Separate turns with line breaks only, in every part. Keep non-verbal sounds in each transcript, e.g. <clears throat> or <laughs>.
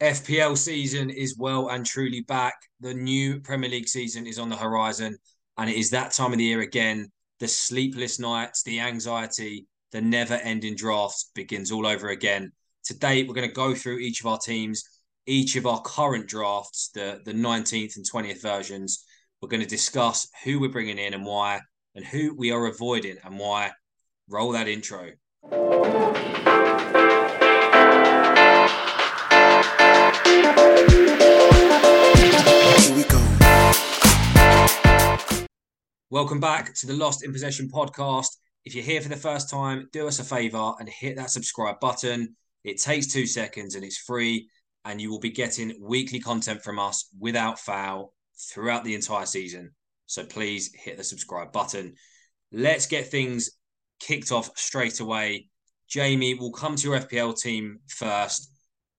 FPL season is well and truly back. The new Premier League season is on the horizon, and it is that time of the year again. The sleepless nights, the anxiety, the never ending drafts begins all over again. Today, we're going to go through each of our teams, each of our current drafts, the, the 19th and 20th versions. We're going to discuss who we're bringing in and why, and who we are avoiding and why. Roll that intro. Welcome back to the Lost in Possession podcast. If you're here for the first time, do us a favor and hit that subscribe button. It takes two seconds and it's free, and you will be getting weekly content from us without fail throughout the entire season. So please hit the subscribe button. Let's get things kicked off straight away. Jamie, we'll come to your FPL team first.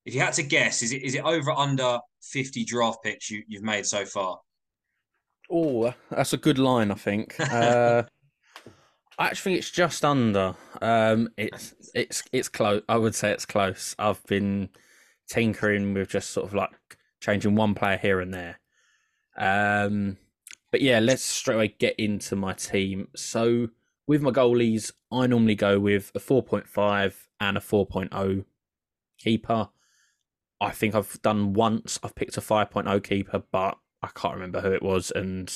If you had to guess, is it is it over under 50 draft picks you, you've made so far?
Oh, that's a good line, I think. <laughs> Uh, I actually think it's just under. Um, it's it's it's close. I would say it's close. I've been tinkering with just sort of like changing one player here and there. Um, but yeah, let's straight away get into my team. So with my goalies, I normally go with a 4.5 and a 4.0 keeper. I think I've done once. I've picked a 5.0 keeper, but I can't remember who it was, and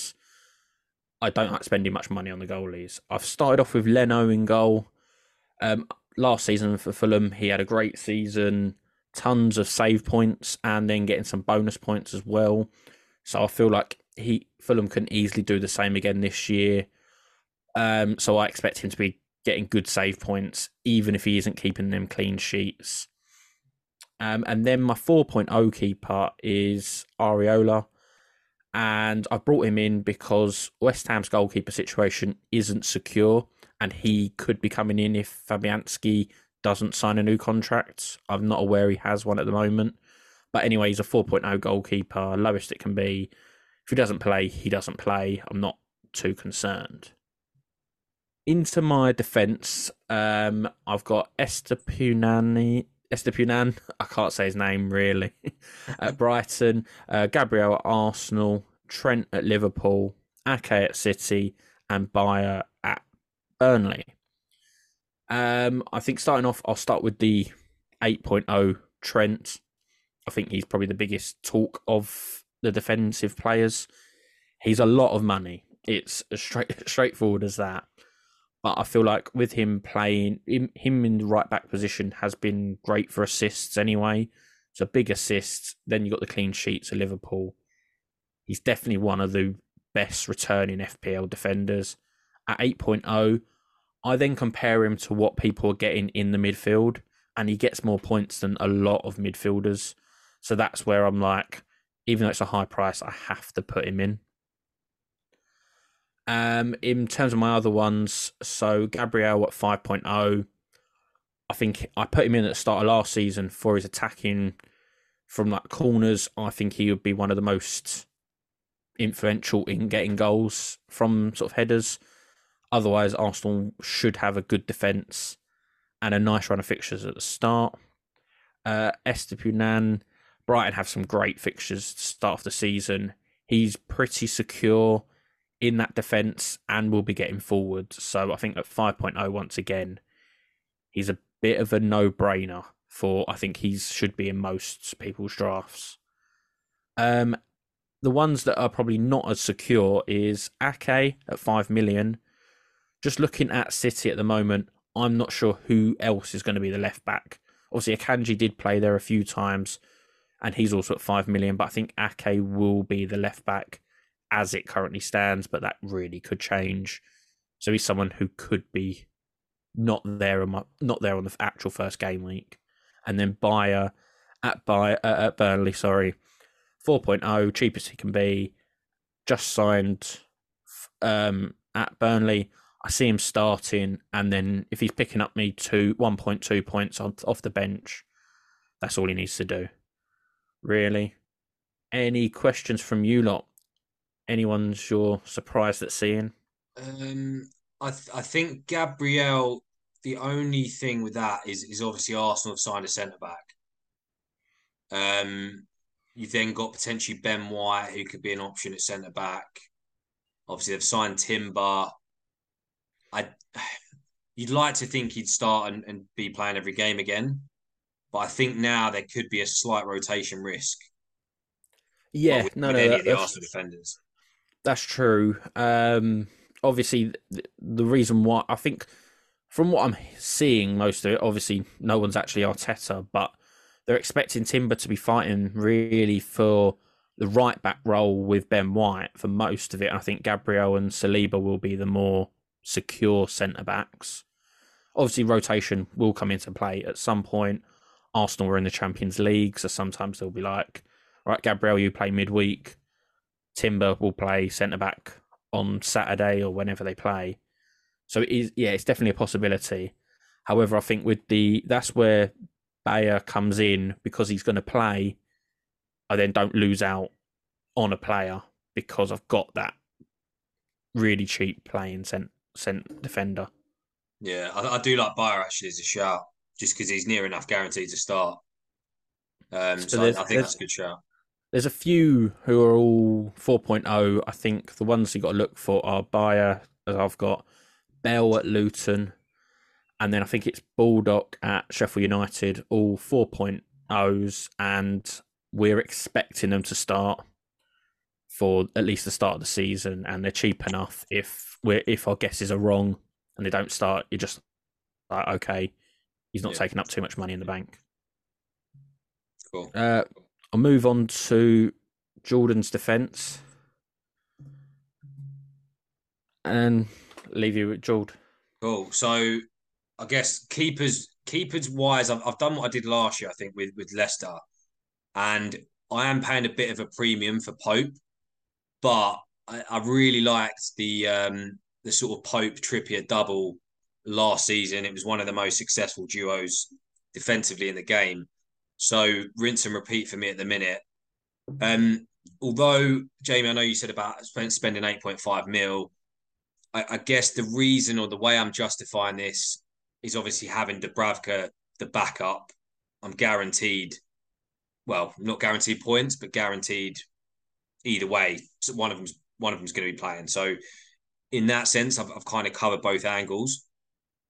I don't like spending much money on the goalies. I've started off with Leno in goal. Um, last season for Fulham, he had a great season, tons of save points, and then getting some bonus points as well. So I feel like he Fulham can easily do the same again this year. Um, so I expect him to be getting good save points, even if he isn't keeping them clean sheets. Um, and then my 4.0 keeper is Areola and I brought him in because West Ham's goalkeeper situation isn't secure, and he could be coming in if Fabianski doesn't sign a new contract. I'm not aware he has one at the moment, but anyway, he's a 4.0 goalkeeper, lowest it can be. If he doesn't play, he doesn't play. I'm not too concerned. Into my defence, um, I've got Estupiñán, Estupiñán, <laughs> I can't say his name really, <laughs> at Brighton, uh, Gabriel at Arsenal, Trent at Liverpool, Ake at City, and Beyer at Burnley. Um, I think starting off, I'll start with the 8.0 Trent. I think he's probably the biggest talk of the defensive players. He's a lot of money. It's as straight <laughs> straightforward as that. But I feel like with him playing, him in the right back position has been great for assists anyway. So big assists. Then you got the clean sheets of Liverpool. He's definitely one of the best returning FPL defenders. At 8.0, I then compare him to what people are getting in the midfield, and he gets more points than a lot of midfielders. So that's where I'm like, even though it's a high price, I have to put him in. Um, in terms of my other ones, so Gabriel at 5.0, I think I put him in at the start of last season for his attacking from like corners. I think he would be one of the most influential in getting goals from sort of headers. Otherwise, Arsenal should have a good defence and a nice run of fixtures at the start. Uh, Estupiñán, Brighton have some great fixtures to start off the season. He's pretty secure in that defence and will be getting forward. So I think at 5.0 once again, he's a bit of a no-brainer for I think he should be in most people's drafts. Um, the ones that are probably not as secure is Ake at 5 million. Just looking at City at the moment, I'm not sure who else is going to be the left back. Obviously, Akanji did play there a few times, and he's also at 5 million, but I think Ake will be the left back as it currently stands, but that really could change. So he's someone who could be not there not there on the actual first game week, and then Beyer at Beyer, uh, at Burnley, sorry, 4.0 cheapest he can be, just signed um, at Burnley. I see him starting, and then if he's picking up me two 1.2 points off the bench, that's all he needs to do. Really. Any questions from you lot anyone's you're surprised at seeing?
Um, I th- I think Gabriel. The only thing with that is is obviously Arsenal have signed a centre back, Um, you've then got potentially Ben White, who could be an option at centre back. Obviously, they've signed Timber. I, <sighs> you'd like to think he'd start and, and be playing every game again, but I think now there could be a slight rotation risk.
Yeah,
with,
no,
with
no, that, that's,
Arsenal defenders.
that's true. Um, obviously, the, the reason why I think, from what I'm seeing, most of it, obviously, no one's actually Arteta, but they're expecting Timber to be fighting really for the right back role with Ben White for most of it. I think Gabriel and Saliba will be the more secure centre backs. Obviously, rotation will come into play at some point. Arsenal are in the Champions League, so sometimes they'll be like, right, Gabriel, you play midweek. Timber will play centre back on Saturday or whenever they play. So it is, yeah, it's definitely a possibility. However, I think with the that's where Beyer comes in because he's going to play. I then don't lose out on a player because I've got that really cheap playing cent cent defender.
Yeah, I, I do like Beyer actually as a shout, just because he's near enough guaranteed to start. Um, so,
So
I, I think that's a good shout.
There's a few who are all 4.0. I think the ones you got to look for are Beyer, as I've got, Bell at Luton, and then I think it's Baldock at Sheffield United, all 4.0s, and we're expecting them to start for at least the start of the season, and they're cheap enough. If we're if our guesses are wrong and they don't start, you're just like, okay, he's not
Yeah.
taking up too much money in the bank.
Cool.
Uh, I'll move on to Jordan's defence and leave you with Jord.
Cool. So I guess keepers keepers wise, I've, I've done what I did last year, I think, with with Leicester, and I am paying a bit of a premium for Pope, but I, I really liked the um the sort of Pope Trippier double last season. It was one of the most successful duos defensively in the game. So rinse and repeat for me at the minute. Um, although Jamie, I know you said about spend, spending eight point five mil. I, I guess the reason or the way I'm justifying this is obviously having Dubravka the backup. I'm guaranteed, well, not guaranteed points, but guaranteed either way. So one of them's one of them's going to be playing. So in that sense, I've, I've kind of covered both angles.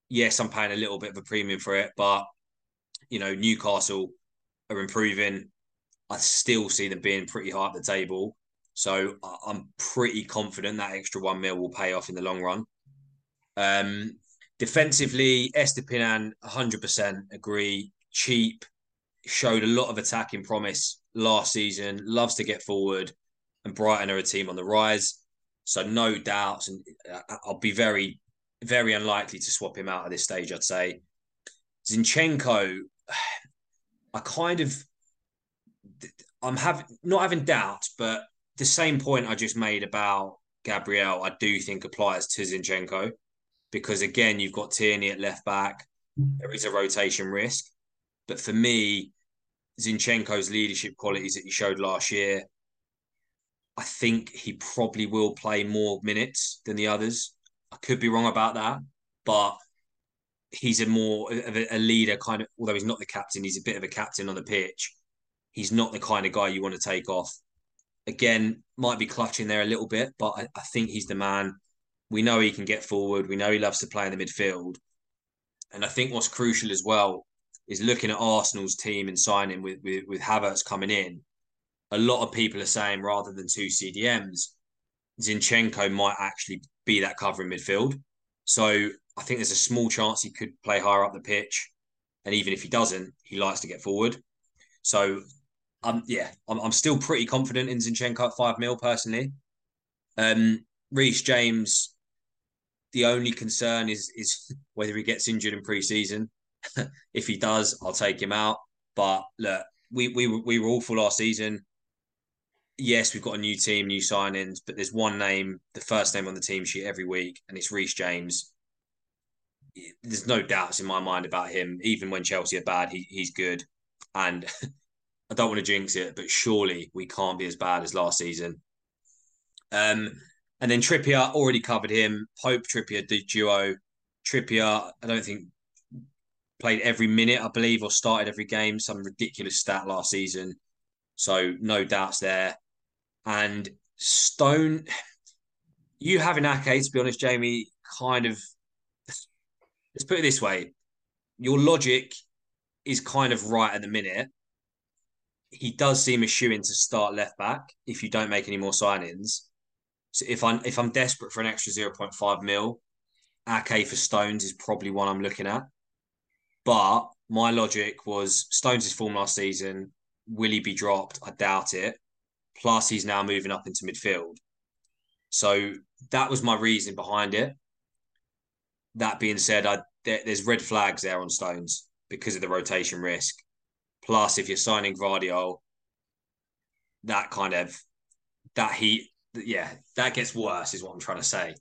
Yes, I'm paying a little bit of a premium for it, but you know, Newcastle are improving. I still see them being pretty high up the table. So I'm pretty confident that extra one mil will pay off in the long run. Um, defensively, Estupiñán, 100% agree. Cheap, showed a lot of attacking promise last season, loves to get forward, and Brighton are a team on the rise. So no doubts, and uh, I'll be very, very unlikely to swap him out at this stage. I'd say Zinchenko. <sighs> I kind of, I'm having not having doubts, but the same point I just made about Gabriel, I do think applies to Zinchenko because again, you've got Tierney at left back. There is a rotation risk, but for me, Zinchenko's leadership qualities that he showed last year, I think he probably will play more minutes than the others. I could be wrong about that, but he's a more of a, leader kind of. Although he's not the captain, he's a bit of a captain on the pitch. He's not the kind of guy you want to take off. Again, might be clutching there a little bit, but I, I think he's the man. We know he can get forward. We know he loves to play in the midfield. And I think what's crucial as well is looking at Arsenal's team and signing with, with, with Havertz coming in. A lot of people are saying rather than two CDMs, Zinchenko might actually be that cover in midfield. So I think there's a small chance he could play higher up the pitch. And even if he doesn't, he likes to get forward. So um, yeah, I'm, I'm still pretty confident in Zinchenko at five mil personally. Um, Reece James, the only concern is is <laughs> whether he gets injured in pre-season. <laughs> if he does, I'll take him out. But look, we we we were awful last season. Yes, we've got a new team, new signings, but there's one name, the first name on the team sheet every week, and it's Reece James. There's no doubts in my mind about him. Even when Chelsea are bad, he, he's good. And <laughs> I don't want to jinx it, but surely we can't be as bad as last season. Um, and then Trippier already covered him. Pope Trippier did duo. Trippier, I don't think played every minute, I believe, or started every game. Some ridiculous stat last season. So no doubts there. And Stone, you having Ake, to be honest, Jamie, kind of let's put it this way. Your logic is kind of right at the minute. He does seem a shoe in to start left back if you don't make any more signings. So if I'm if I'm desperate for an extra 0.5 mil, Ake for Stones is probably one I'm looking at. But my logic was Stones' form last season. Will he be dropped? I doubt it. Plus, he's now moving up into midfield. So that was my reason behind it. That being said, I there, there's red flags there on Stones because of the rotation risk. Plus, if you're signing Gvardiol, that kind of that heat, yeah, that gets worse, is what I'm trying to say.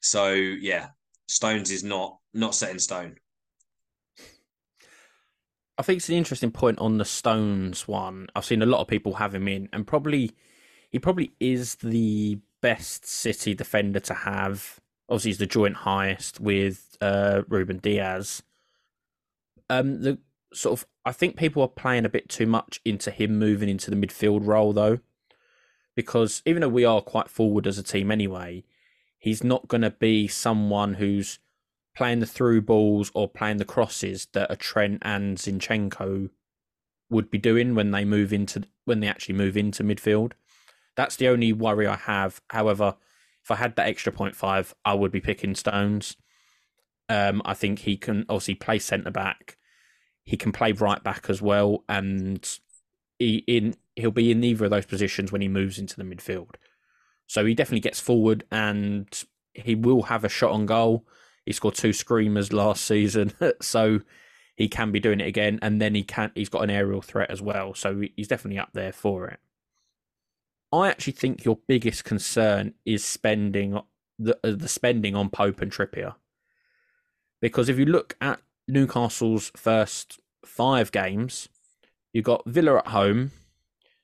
So yeah, Stones is not not set in stone.
I think it's an interesting point on the Stones one. I've seen a lot of people have him in, and probably he probably is the best City defender to have. Obviously, he's the joint highest with uh, Rúben Dias. Um, the sort of I think people are playing a bit too much into him moving into the midfield role though, because even though we are quite forward as a team anyway, he's not going to be someone who's playing the through balls or playing the crosses that a Trent and Zinchenko would be doing when they move into when they actually move into midfield. That's the only worry I have. However, if I had that extra point five, I would be picking Stones. Um, I think he can obviously play centre back. He can play right back as well, and he in he'll be in either of those positions when he moves into the midfield. So he definitely gets forward, and he will have a shot on goal. He scored two screamers last season, <laughs> so he can be doing it again. And then he can he's got an aerial threat as well, so he's definitely up there for it. I actually think your biggest concern is spending the uh, the spending on Pope and Trippier, because if you look at Newcastle's first five games, you got Villa at home,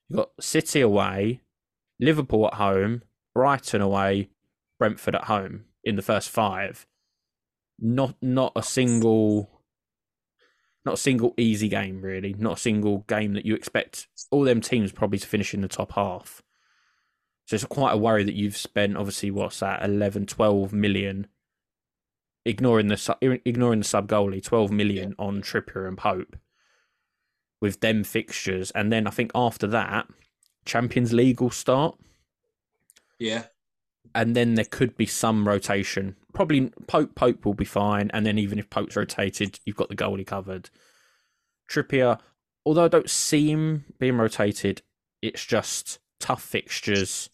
You've got City away, Liverpool at home, Brighton away, Brentford at home in the first five. Not not a single not a single easy game really. Not a single game that you expect all them teams probably to finish in the top half. So it's quite a worry that you've spent obviously what's that 11 12 million ignoring the ignoring the sub goalie 12 million on Trippier and Pope with them fixtures and then I think after that Champions League will start
yeah
and then there could be some rotation. Probably Pope Pope will be fine, and then even if Pope's rotated, you've got the goalie covered. Trippier, although I don't see him being rotated, it's just tough fixtures.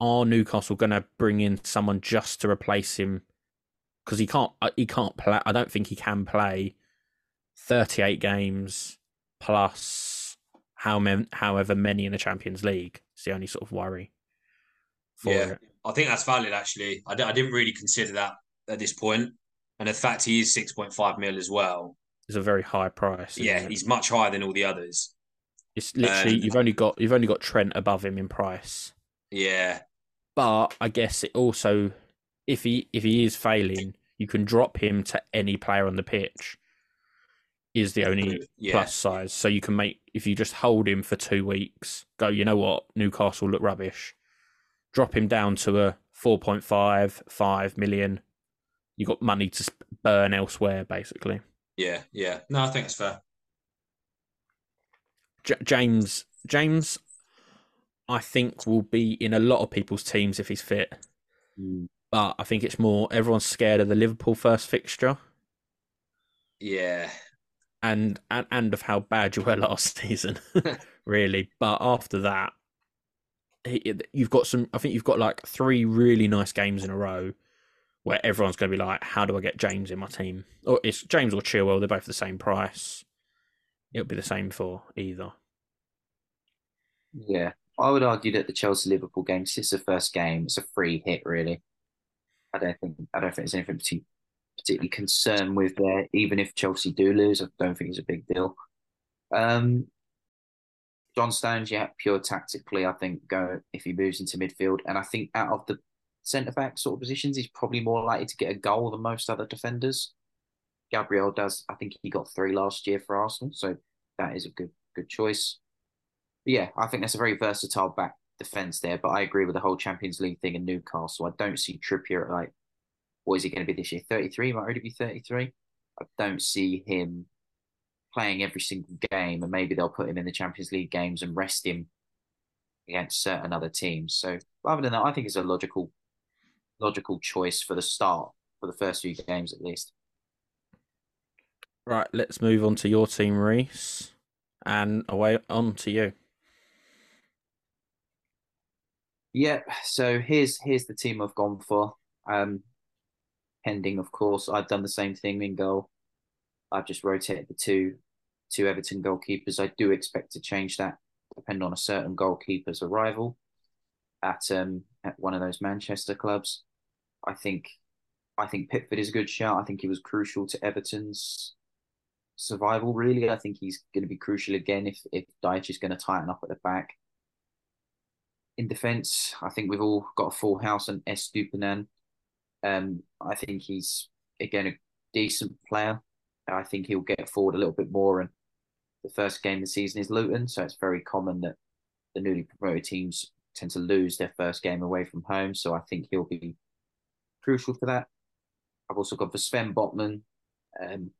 Are Newcastle going to bring in someone just to replace him? Because he can't, uh, he can't play. I don't think he can play thirty-eight games plus how many, however many in the Champions League. It's the only sort of worry.
yeah. It. I think that's valid. Actually, I d- I didn't really consider that at this point, and the fact he is six point five mil as well
is a very high price.
Yeah, he's much higher than all the others.
It's literally um, you've only got you've only got Trent above him in price.
Yeah,
but I guess it also if he if he is failing, you can drop him to any player on the pitch. Is the only yeah. plus size, so you can make if you just hold him for two weeks. Go, you know what? Newcastle look rubbish drop him down to a 4.5, 5 million. You got money to burn elsewhere, basically.
Yeah, yeah. No, I think it's fair.
J- James, James, I think will be in a lot of people's teams if he's fit. Mm. But I think it's more everyone's scared of the Liverpool first fixture.
Yeah.
And and, and of how bad you were <laughs> last season, <laughs> really. But after that, you've got some. I think you've got like three really nice games in a row where everyone's going to be like, "How do I get James in my team?" Or it's James or Chilwell. They're both the same price. It'll be the same for either.
Yeah, I would argue that the Chelsea Liverpool game, since the first game, it's a free hit. Really, I don't think I don't think there's anything particularly, particularly concerned with there. Even if Chelsea do lose, I don't think it's a big deal. Um, John Stones, yeah, pure tactically, I think go if he moves into midfield, and I think out of the centre back sort of positions, he's probably more likely to get a goal than most other defenders. Gabriel does. I think he got three last year for Arsenal, so that is a good good choice. But yeah, I think that's a very versatile back defense there. But I agree with the whole Champions League thing in Newcastle. I don't see Trippier at like what is he going to be this year? Thirty three, might already be thirty three. I don't see him playing every single game, and maybe they'll put him in the Champions League games and rest him against certain other teams. So rather than that, I think it's a logical logical choice for the start for the first few games at least.
Right, let's move on to your team, Reese, and away on to you.
Yeah, so here's here's the team I've gone for. Um, pending, of course, I've done the same thing in goal. I've just rotated the two two Everton goalkeepers. I do expect to change that depending on a certain goalkeeper's arrival at um at one of those Manchester clubs. I think I think Pickford is a good shout. I think he was crucial to Everton's survival. Really, I think he's going to be crucial again if if Dyche is going to tighten up at the back. In defence, I think we've all got a full house on Estupiñán. Um, I think he's again a decent player. I think he'll get forward a little bit more. And the first game of the season is Luton, so it's very common that the newly promoted teams tend to lose their first game away from home. So I think he'll be crucial for that. I've also got for Sven Botman. Um,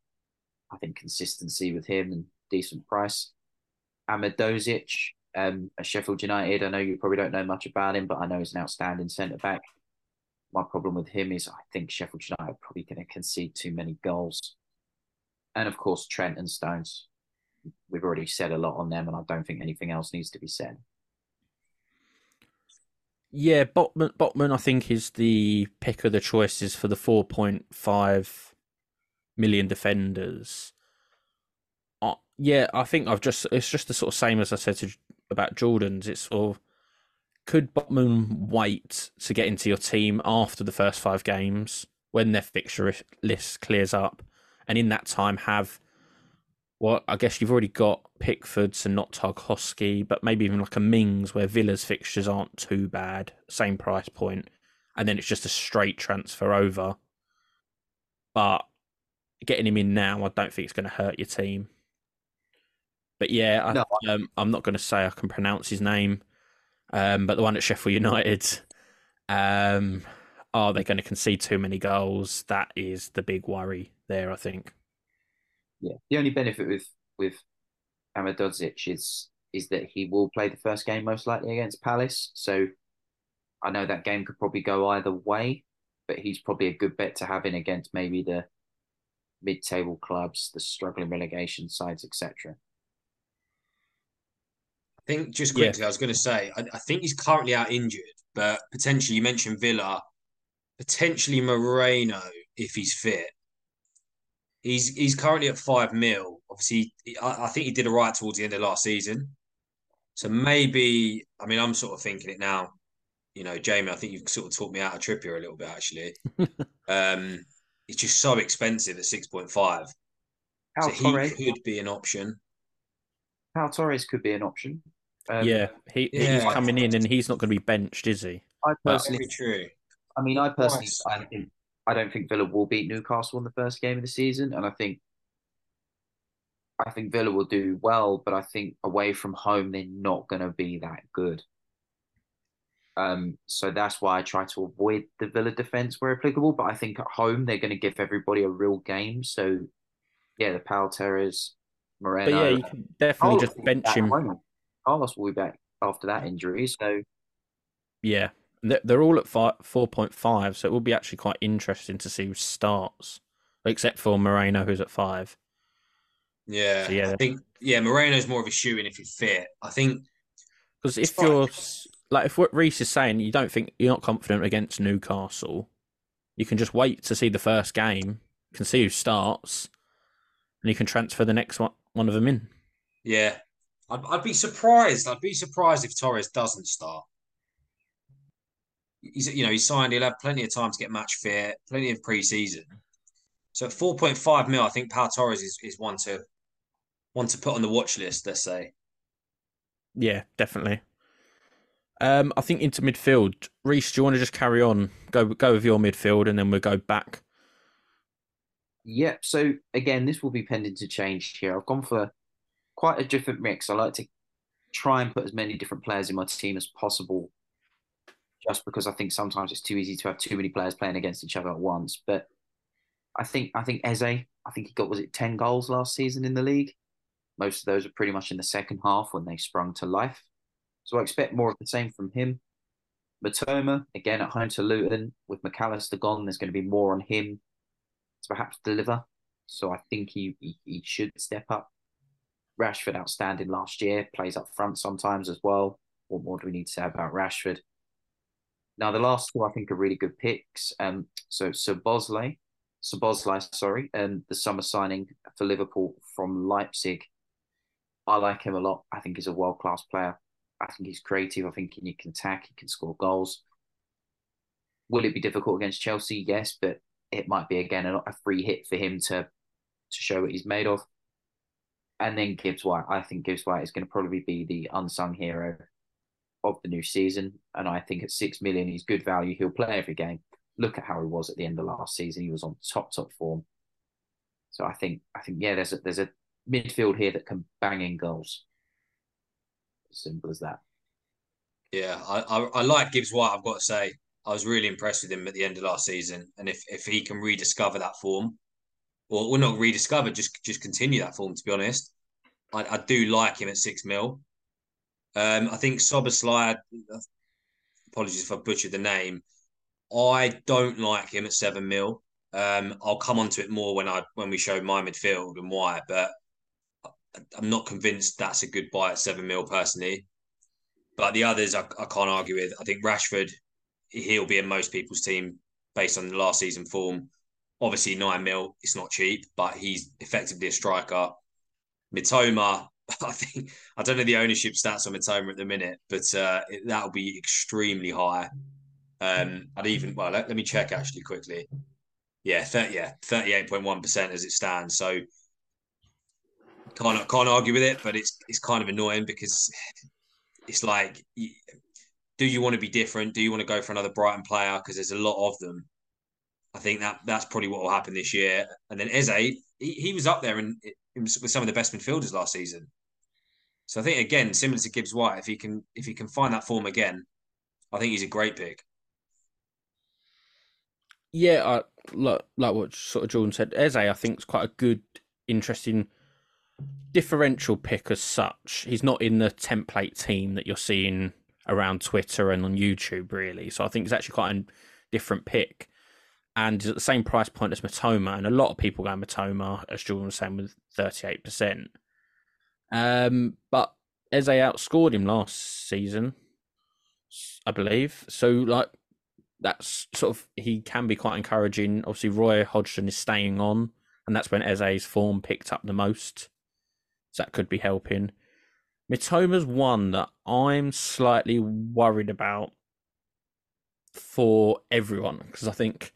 I think consistency with him and decent price. Ahmedhodzic um, at Sheffield United. I know you probably don't know much about him, but I know he's an outstanding centre back. My problem with him is I think Sheffield United are probably going to concede too many goals. And of course, Trent and Stones. We've already said a lot on them, and I don't think anything else needs to be said.
Yeah, Botman, Botman, I think, is the pick of the choices for the 4.5 million defenders. Uh, yeah, I think I've just, it's just the sort of same as I said to, about Jordan's. It's sort of, could Botman wait to get into your team after the first five games when their fixture list clears up? And in that time, have well, I guess you've already got Pickfords and not Tarkowski, but maybe even like a Mings where Villa's fixtures aren't too bad, same price point, and then it's just a straight transfer over. But getting him in now, I don't think it's going to hurt your team. But yeah, I, no. um, I'm not going to say I can pronounce his name, um, but the one at Sheffield United, um, are they going to concede too many goals? That is the big worry there, I think.
Yeah, the only benefit with with Ahmedhodzic is is that he will play the first game most likely against Palace. So I know that game could probably go either way, but he's probably a good bet to have in against maybe the mid-table clubs, the struggling relegation sides, etc.
I think just quickly, yeah. I was going to say, I, I, think he's currently out injured, but potentially you mentioned Villa, potentially Moreno if he's fit. He's he's currently at five mil. Obviously, I, I think he did a right towards the end of last season. So maybe, I mean, I'm sort of thinking it now. You know, Jamie, I think you've sort of talked me out of Trippier a little bit actually. <laughs> um, it's just so expensive at six point five. So he Torres, could be an option.
Pau Torres could be an option.
Um, yeah, he, yeah, he's coming in and he's not going to be benched, is he?
I personally,
true.
I mean, I personally, I think I don't think Villa will beat Newcastle in the first game of the season, and I think I think Villa will do well, but I think away from home they're not going to be that good. Um, so that's why I try to avoid the Villa defense where applicable. But I think at home they're going to give everybody a real game. So yeah, the Pau Torres, Moreno.
But yeah, you can definitely Carlos just bench him.
Carlos will be back after that mm. injury. So
yeah, they're all at four point five, so it will be actually quite interesting to see who starts, except for Moreno, who's at five.
Yeah, so, yeah. I think yeah, Moreno's more of a shoe in if he's fit. I think
because if you're like if what Reese is saying, you don't think you're not confident against Newcastle, you can just wait to see the first game, can see who starts, and you can transfer the next one one of them in.
Yeah, I'd, I'd be surprised. I'd be surprised if Torres doesn't start he's you know he's signed. He'll have plenty of time to get match fit, plenty of pre-season. So at four point five mil, I think Pau Torres is, is one to one to put on the watch list. Let's say.
Yeah, definitely. Um, I think into midfield, Reese. Do you want to just carry on? Go go with your midfield, and then we'll go back.
Yep. So again, this will be pending to change here. I've gone for quite a different mix. I like to try and put as many different players in my team as possible, just because I think sometimes it's too easy to have too many players playing against each other at once. But I think I think Eze, I think he got was it ten goals last season in the league. Most of those are pretty much in the second half when they sprung to life. So I expect more of the same from him. Mitoma, again at home to Luton, with Mac Allister gone, there's going to be more on him to perhaps deliver. So I think he, he, he should step up. Rashford outstanding last year, plays up front sometimes as well. What more do we need to say about Rashford? Now the last two I think are really good picks. Um, so so Bosley, Szoboszlai, sorry, and the summer signing for Liverpool from Leipzig. I like him a lot. I think he's a world class player. I think he's creative. I think he can attack. He can score goals. Will it be difficult against Chelsea? Yes, but it might be again a, a free hit for him to to show what he's made of. And then Gibbs White. I think Gibbs White is going to probably be the unsung hero of the new season. And I think at six million, he's good value. He'll play every game. Look at how he was at the end of last season. He was on top top form. So I think I think yeah, there's a there's a midfield here that can bang in goals. Simple as that.
Yeah, I, I, I like Gibbs White. I've got to say, I was really impressed with him at the end of last season, and if if he can rediscover that form, or well, not rediscover, just just continue that form. To be honest, I, I do like him at six mil. Um, I think Szoboszlai. Apologies if I butchered the name. I don't like him at seven mil. Um, I'll come on to it more when I when we show my midfield and why, but I'm not convinced that's a good buy at seven mil personally. But the others I, I can't argue with. I think Rashford, he'll be in most people's team based on the last season form. Obviously, nine mil, it's not cheap, but he's effectively a striker. Mitoma, <laughs> I think I don't know the ownership stats on Mitoma at the minute, but uh, that'll be extremely high. Um, I'd even well, let, let me check actually quickly. Yeah, 30, yeah, thirty-eight point one percent as it stands. So can't can't argue with it, but it's it's kind of annoying because it's like, do you want to be different? Do you want to go for another Brighton player? Because there's a lot of them. I think that that's probably what will happen this year. And then Eze, he, he was up there in, with some of the best midfielders last season. So I think again, similar to Gibbs White, if he can if he can find that form again, I think he's a great pick.
Yeah, I, like like what sort of Jordan said, Eze I think is quite a good, interesting differential pick as such. He's not in the template team that you're seeing around Twitter and on YouTube, really. So I think it's actually quite a different pick. And he's at the same price point as Mitoma, and a lot of people go Mitoma, as Jordan was saying, with 38%. Um, but Eze outscored him last season, I believe. So, like, that's sort of, he can be quite encouraging. Obviously, Roy Hodgson is staying on, and that's when Eze's form picked up the most. So that could be helping. Mitoma's one that I'm slightly worried about for everyone because I think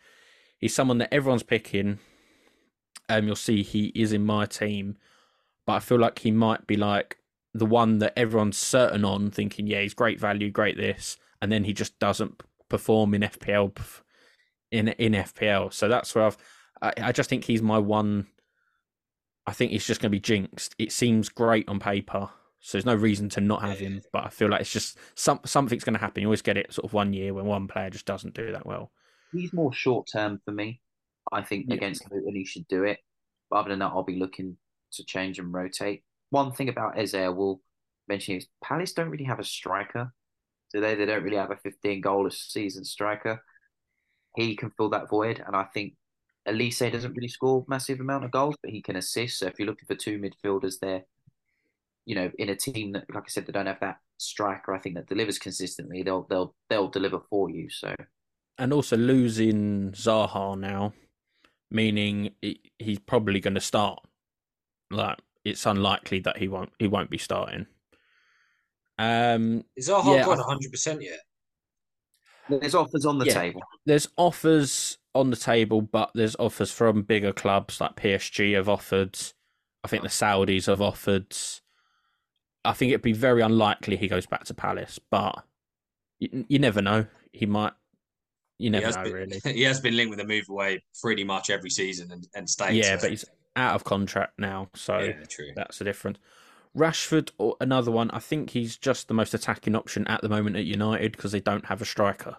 he's someone that everyone's picking. Um, you'll see he is in my team, but I feel like he might be like the one that everyone's certain on, thinking, yeah, he's great value, great this, and then he just doesn't perform in FPL in in FPL. So that's where I've I, I just think he's my one I think he's just going to be jinxed. It seems great on paper, so there's no reason to not have him. But I feel like it's just some something's going to happen. You always get it sort of one year when one player just doesn't do that well.
He's more short term for me. I think yeah. against Luton he should do it. But other than that, I'll be looking to change and rotate. One thing about Eze I will mention is Palace don't really have a striker. They? They don't really have a 15 goal a season striker. He can fill that void, and I think Olise doesn't really score massive amount of goals, but he can assist. So if you're looking for two midfielders there, you know, in a team that, like I said, they don't have that striker, I think that delivers consistently. They'll they'll they'll deliver for you. So,
and also losing Zaha now, meaning he's probably going to start. Like it's unlikely that he won't he won't be starting. Um,
is Zaha yeah, got hundred percent yet?
There's offers on the yeah, table.
There's offers on the table, but there's offers from bigger clubs like PSG have offered. I think the Saudis have offered. I think it'd be very unlikely he goes back to Palace, but you, you never know. He might you never know
been,
really. <laughs>
He has been linked with a move away pretty much every season and, and stays.
Yeah,
so-
but he's out of contract now, so
yeah,
that's the difference. Rashford, or another one. I think he's just the most attacking option at the moment at United because they don't have a striker.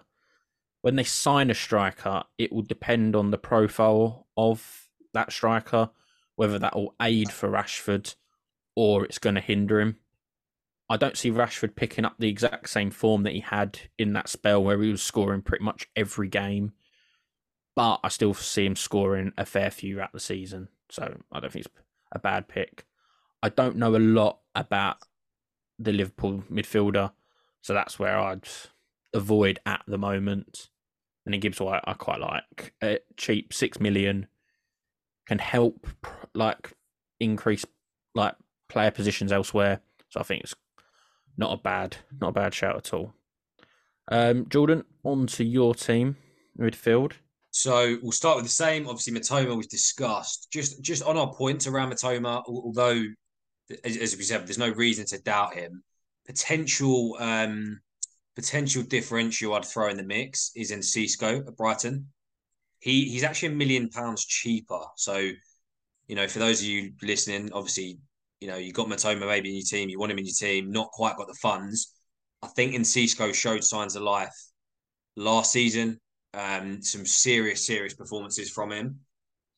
When they sign a striker, it will depend on the profile of that striker, whether that will aid for Rashford or it's going to hinder him. I don't see Rashford picking up the exact same form that he had in that spell where he was scoring pretty much every game, but I still see him scoring a fair few at the season. So I don't think it's a bad pick. I don't know a lot about the Liverpool midfielder, so that's where I'd avoid at the moment. And in Gibbs I quite like uh, cheap six million can help like increase like player positions elsewhere. So I think it's not a bad not a bad shout at all. Um, Jordan, on to your team midfield.
So we'll start with the same. Obviously, Mitoma we've discussed. Just just on our points around Mitoma, although as, as we said, there's no reason to doubt him. Potential um potential differential I'd throw in the mix is Enciso at Brighton. He he's actually a million pounds cheaper. So, you know, for those of you listening, obviously, you know, you got Mitoma maybe in your team, you want him in your team, not quite got the funds. I think Enciso showed signs of life last season. Um, some serious, serious performances from him.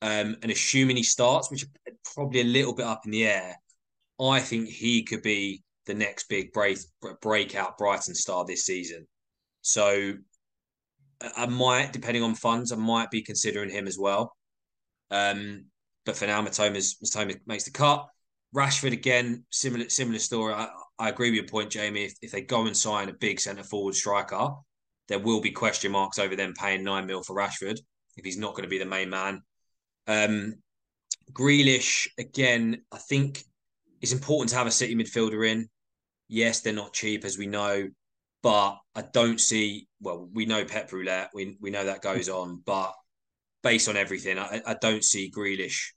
Um, and assuming he starts, which probably a little bit up in the air, I think he could be the next big break, breakout Brighton star this season. So I might, depending on funds, I might be considering him as well. Um, but for now, Mitoma makes the cut. Rashford again, similar similar story. I, I agree with your point, Jamie. If, if they go and sign a big centre forward striker, there will be question marks over them paying nine mil for Rashford if he's not going to be the main man. Um, Grealish again, I think it's important to have a City midfielder in. Yes, they're not cheap as we know, but I don't see. Well, we know Pep Roulette, we we know that goes on, but based on everything, I, I don't see Grealish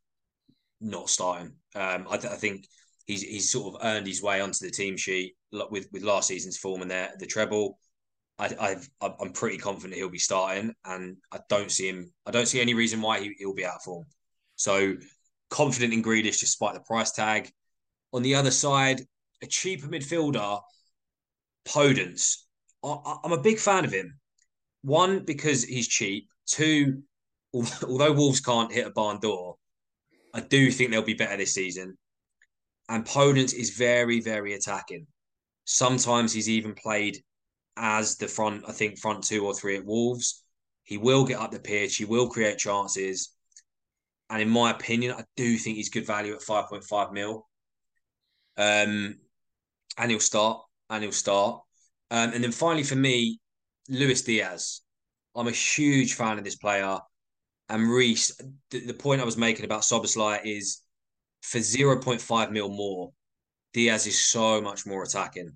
not starting. Um, I, I think he's he's sort of earned his way onto the team sheet with with last season's form and the treble. I, I've, I'm pretty confident he'll be starting, and I don't see him. I don't see any reason why he, he'll be out of form. So confident in Grealish despite the price tag. On the other side, a cheaper midfielder, Podence. I, I'm a big fan of him. One because he's cheap. Two, <laughs> although Wolves can't hit a barn door, I do think they'll be better this season. And Podence is very, very attacking. Sometimes he's even played as the front, I think, front two or three at Wolves. He will get up the pitch. He will create chances. And in my opinion, I do think he's good value at 5.5 mil. Um, and he'll start. And he'll start. Um, and then finally for me, Luis Diaz. I'm a huge fan of this player. And Reese, the, the point I was making about Szoboszlai is for 0.5 mil more, Diaz is so much more attacking.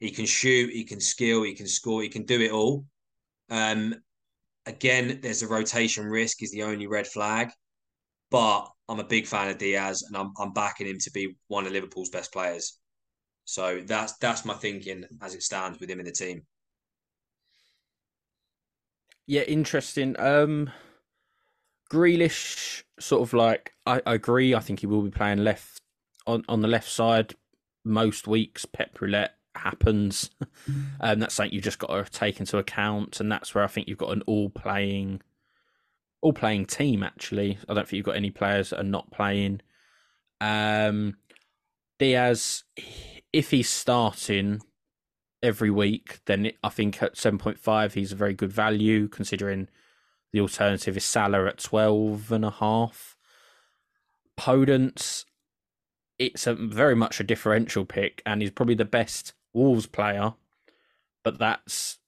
He can shoot, he can skill, he can score, he can do it all. Um, again, there's a rotation risk is the only red flag, but I'm a big fan of Diaz and I'm I'm backing him to be one of Liverpool's best players. So that's that's my thinking as it stands with him in the team.
Yeah, interesting. Um, Grealish, sort of like I, I agree. I think he will be playing left on on the left side most weeks. Pep roulette happens, and <laughs> that's something you've just got to take into account. And that's where I think you've got an all playing, all playing team. Actually, I don't think you've got any players that are not playing. Um, Diaz, if he's starting every week, then I think at seven point five he's a very good value considering the alternative is Salah at 12 and a half. Podence, it's a very much a differential pick, and he's probably the best Wolves player, but that's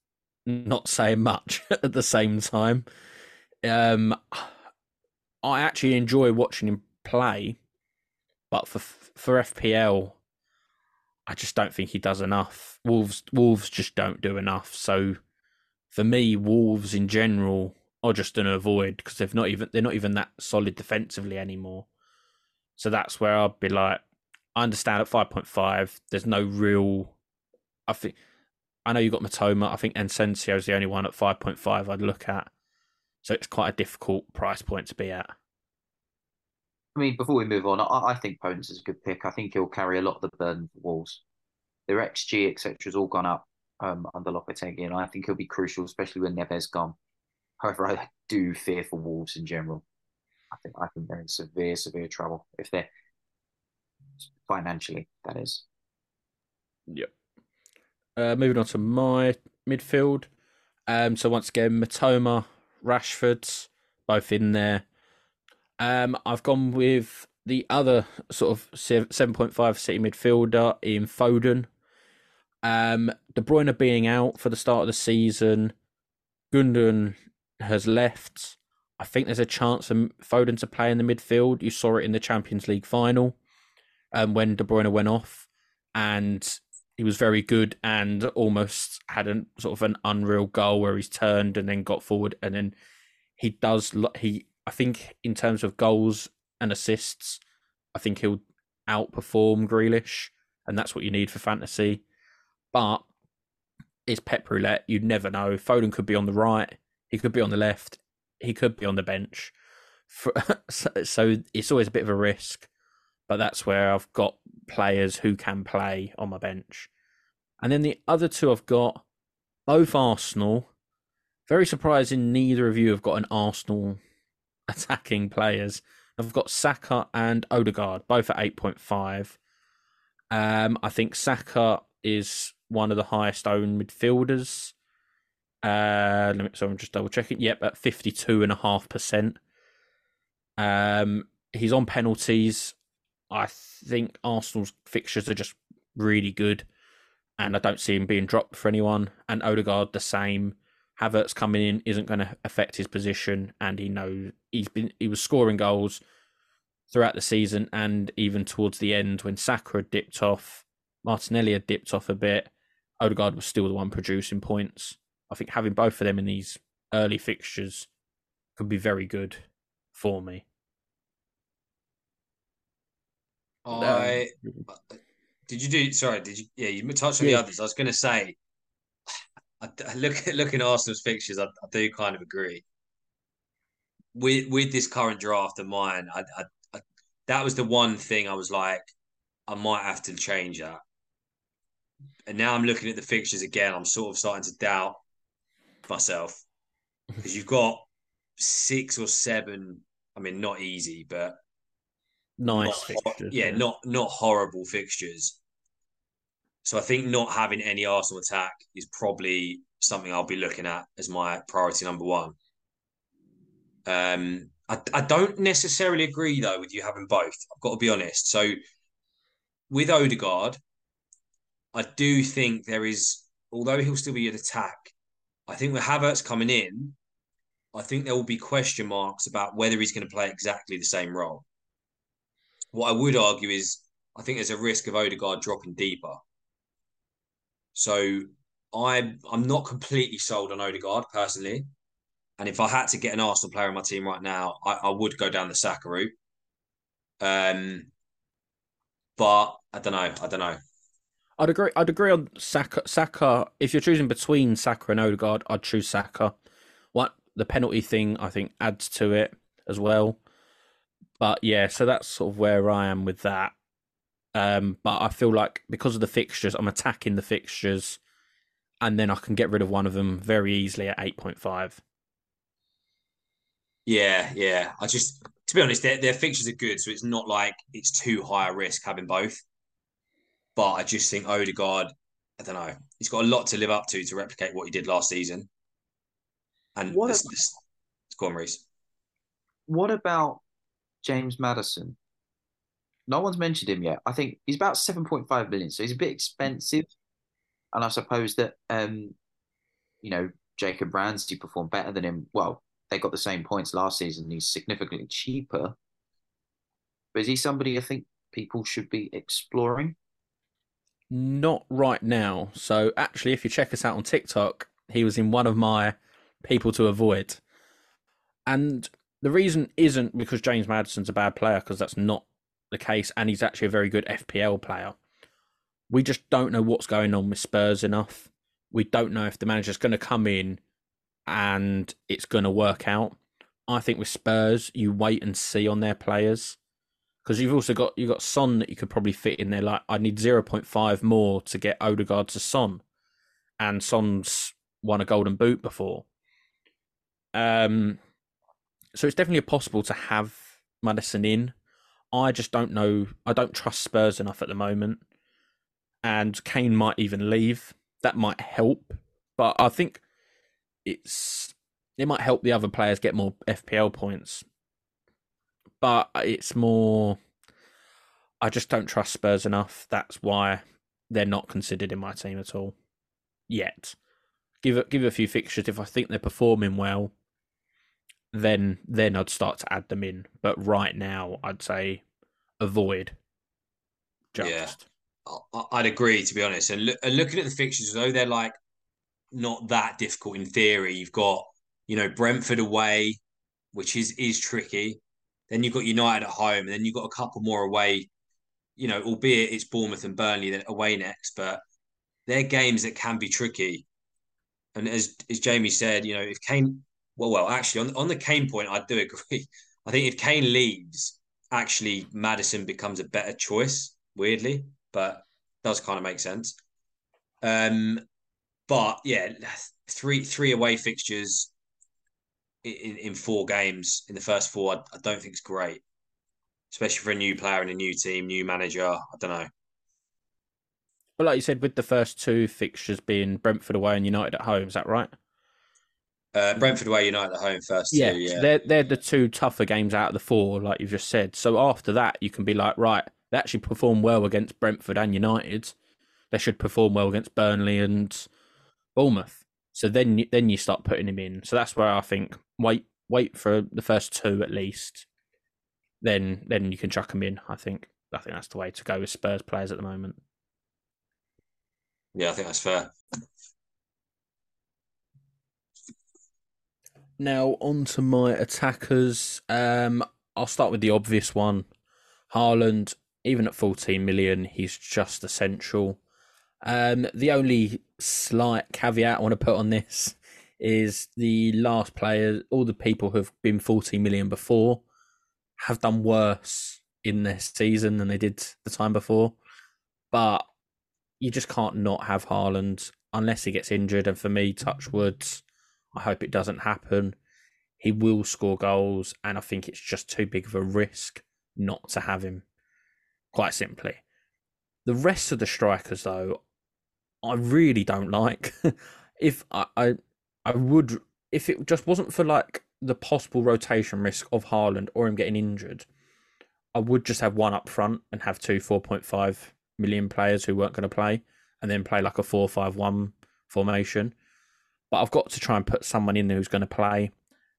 not saying much <laughs> at the same time. Um, I actually enjoy watching him play, but for for FPL, I just don't think he does enough. Wolves Wolves just don't do enough. So for me, Wolves in general are just an avoid because they've not even they're not even that solid defensively anymore. So that's where I'd be like, I understand at five point five, there's no real. I think I know you got Mitoma. I think Enciso is the only one at five point five I'd look at. So it's quite a difficult price point to be at.
I mean, before we move on, I, I think Podence is a good pick. I think he'll carry a lot of the burden for Wolves. Their XG, etc., has all gone up um, under Lopetegui, and I think he'll be crucial, especially when Neves gone. However, I do fear for Wolves in general. I think I think they're in severe, severe trouble if they're financially. That is.
Yep. Uh, moving on to my midfield. Um, so once again, Mitoma, Rashford, both in there. Um, I've gone with the other sort of seven point five city midfielder in Foden. Um, De Bruyne being out for the start of the season, Gundogan has left. I think there's a chance for Foden to play in the midfield. You saw it in the Champions League final um, when De Bruyne went off, and he was very good and almost had a sort of an unreal goal where he's turned and then got forward and then he does he I think in terms of goals and assists, I think he'll outperform Grealish, and that's what you need for fantasy. But it's pep roulette. You'd never know. Foden could be on the right. He could be on the left. He could be on the bench. For, <laughs> so, it's always a bit of a risk. But that's where I've got players who can play on my bench. And then the other two I've got both Arsenal. Very surprising, neither of you have got an Arsenal <laughs> attacking players. I've got Saka and Odegaard, both at 8.5. Um, I think Saka is one of the highest owned midfielders. Uh, let me, so I'm just double checking. Yep, at 52.5%. Um, he's on penalties. I think Arsenal's fixtures are just really good, and I don't see him being dropped for anyone. And Odegaard the same. Havertz coming in isn't going to affect his position, and he knows he's been he was scoring goals throughout the season, and even towards the end when Saka dipped off, Martinelli had dipped off a bit. Odegaard was still the one producing points. I think having both of them in these early fixtures could be very good for me.
I did you do? Sorry, did you? Yeah, you touched on yeah. the others. I was going to say I, look at looking at Arsenal's fixtures, I, I, do kind of agree. With with this current draft of mine, I, I, that was the one thing I was like, I might have to change that. And now I'm looking at the fixtures again. I'm sort of starting to doubt myself because you've got six or seven. I mean, not easy, but
nice
fixtures. Yeah, yeah, not not horrible fixtures so I think not having any Arsenal attack is probably something I'll be looking at as my priority number one. Um, I, I don't necessarily agree though with you having both. I've got to be honest. So with Odegaard, I do think there is, although he'll still be an attack, I think with Havertz coming in, I think there will be question marks about whether he's going to play exactly the same role. What I would argue is I think there's a risk of Odegaard dropping deeper. So I'm I'm not completely sold on Odegaard personally. And if I had to get an Arsenal player in my team right now, I, I would go down the Saka route. Um, but I don't know. I don't know.
I'd agree. I'd agree on Saka. Saka. If you're choosing between Saka and Odegaard, I'd choose Saka. What the penalty thing I think adds to it as well. But yeah, so that's sort of where I am with that. Um, but I feel like because of the fixtures, I'm attacking the fixtures, and then I can get rid of one of them very easily at eight point five.
Yeah, yeah. I just, to be honest, their, their fixtures are good, so it's not like it's too high a risk having both. But I just think Odegaard, I don't know, he's got a lot to live up to to replicate what he did last season. And what this, about, this, go on, Reese.
What about James Maddison? No one's mentioned him yet. I think he's about 7.5 million, so he's a bit expensive. And I suppose that, um, you know, Jacob Ramsey performed better than him. Well, they got the same points last season. He's significantly cheaper. But is he somebody I think people should be exploring?
Not right now. So actually, if you check us out on TikTok, he was in one of my people to avoid. And the reason isn't because James Maddison's a bad player, because that's not the case, and he's actually a very good FPL player. We just don't know what's going on with Spurs enough. we don't know if the manager's going to come in and it's going to work out. I think with Spurs, you wait and see on their players because you've also got you've got Son that you could probably fit in there. Like I need zero point five more to get Odegaard to Son, and Son's won a Golden Boot before. Um, so it's definitely possible to have Maddison in. I just don't know. I don't trust Spurs enough at the moment, and Kane might even leave. That might help, but I think it's it might help the other players get more FPL points. But it's more. I just don't trust Spurs enough. That's why they're not considered in my team at all yet. Give it give it a few fixtures. If I think they're performing well, then then I'd start to add them in. But right now, I'd say avoid.
Just. Yeah, I'd agree to be honest. And, look, and looking at the fixtures, though they're like not that difficult in theory. You've got you know Brentford away, which is is tricky. Then you've got United at home, and then you've got a couple more away. You know, albeit it's Bournemouth and Burnley that away next, but they're games that can be tricky. And as as Jamie said, you know, if Kane, well, well, actually, on on the Kane point, I do agree. <laughs> I think if Kane leaves, actually Maddison becomes a better choice. Weirdly, but does kind of make sense. Um, but yeah, three three away fixtures in, in four games in the first four, I, I don't think it's great, especially for a new player and a new team, new manager. I don't know.
But like you said, with the first two fixtures being Brentford away and United at home, is that right?
Uh, Brentford away, United at home first. Yeah, two, yeah.
They're they're the two tougher games out of the four, like you've just said. So after that, you can be like, right, they actually perform well against Brentford and United. They should perform well against Burnley and Bournemouth. So then then you start putting him in. So that's where I think wait wait for the first two at least. Then then you can chuck them in. I think I think that's the way to go with Spurs players at the moment.
Yeah, I think that's fair.
Now on to my attackers. Um, I'll start with the obvious one. Haaland, even at 14 million, he's just essential. Um, the only slight caveat I want to put on this is the last players, all the people who've been 40 million before, have done worse in this season than they did the time before. But you just can't not have Haaland unless he gets injured. And for me, touch wood, I hope it doesn't happen. He will score goals, and I think it's just too big of a risk not to have him. Quite simply. The rest of the strikers, though, I really don't like. <laughs> if I, I, I would, if it just wasn't for like the possible rotation risk of Haaland or him getting injured, I would just have one up front and have two 4.5 million players who weren't going to play, and then play like a four-five-one formation. But I've got to try and put someone in there who's going to play.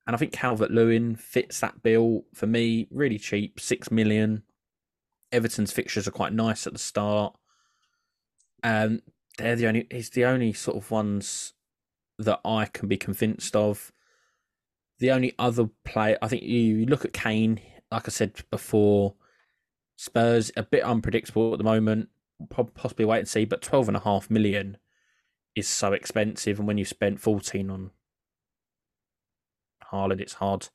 And I think Calvert Lewin fits that bill for me. Really cheap, six million. Everton's fixtures are quite nice at the start. Um, they're the only he's the only sort of ones that I can be convinced of. The only other player I think you look at Kane, like I said before, Spurs a bit unpredictable at the moment. Possibly wait and see, but twelve and a half million is so expensive, and when you spent fourteen on Haaland, it's hard.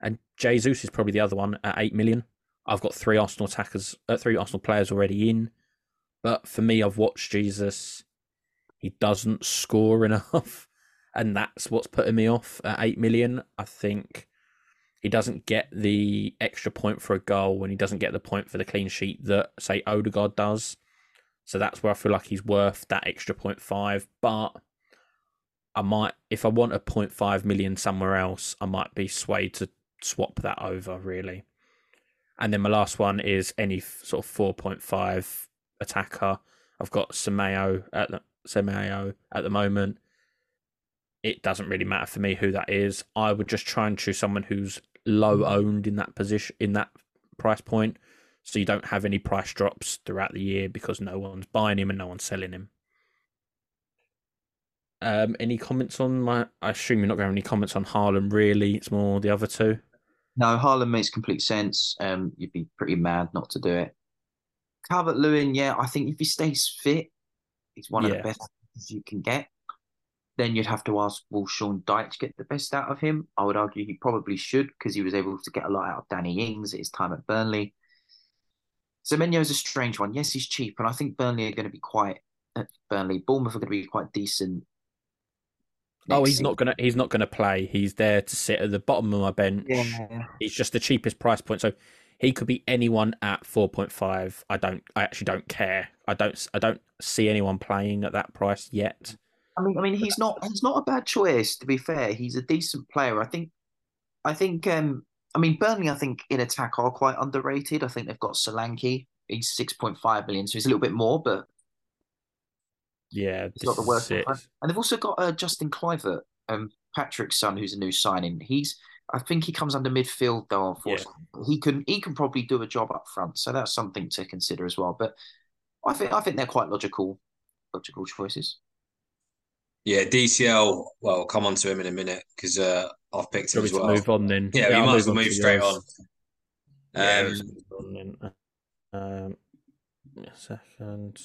And Jesus is probably the other one at eight million. I've got three Arsenal attackers, uh, three Arsenal players already in. But for me, I've watched Jesus. He doesn't score <laughs> enough. And that's what's putting me off at 8 million. I think he doesn't get the extra point for a goal when he doesn't get the point for the clean sheet that, say, Odegaard does. So that's where I feel like he's worth that extra point five. But I might, if I want a 0.5 million somewhere else, I might be swayed to swap that over, really. And then my last one is any sort of 4.5 attacker. I've got Semedo at the at the moment. It doesn't really matter for me who that is. I would just try and choose someone who's low owned in that position in that price point, so you don't have any price drops throughout the year because no one's buying him and no one's selling him. Um, any comments on my? I assume you're not going to have any comments on Haaland. Really, it's more the other two.
No, Haaland makes complete sense. Um, you'd be pretty mad not to do it. Calvert Lewin, yeah, I think if he stays fit, he's one yeah. of the best you can get. Then you'd have to ask, will Sean Dyche get the best out of him? I would argue he probably should because he was able to get a lot out of Danny Ings at his time at Burnley. is a strange one. Yes, he's cheap, and I think Burnley are going to be quite at Burnley. Bournemouth are going to be quite decent.
Oh, he's season. not gonna. He's not gonna play. He's there to sit at the bottom of my bench.
Yeah.
He's just the cheapest price point. So he could be anyone at four point five. I don't. I actually don't care. I don't. I don't see anyone playing at that price yet.
I mean, I mean, he's not. He's not a bad choice. To be fair, he's a decent player. I think. I think. Um. I mean, Burnley. I think in attack are quite underrated. I think they've got Solanke. He's six point five million, so he's a little bit more, but
yeah,
he's got the work. And they've also got uh, Justin Kluivert, um, Patrick's son, who's a new signing. He's. I think he comes under midfield though. Unfortunately, yeah. he can he can probably do a job up front, so that's something to consider as well. But I think I think they're quite logical, logical choices.
Yeah, DCL. Well, I'll come on to him in a minute because uh, I've picked him as well.
Move on then.
Yeah, yeah we might as well move straight on.
Yeah, um, um, second.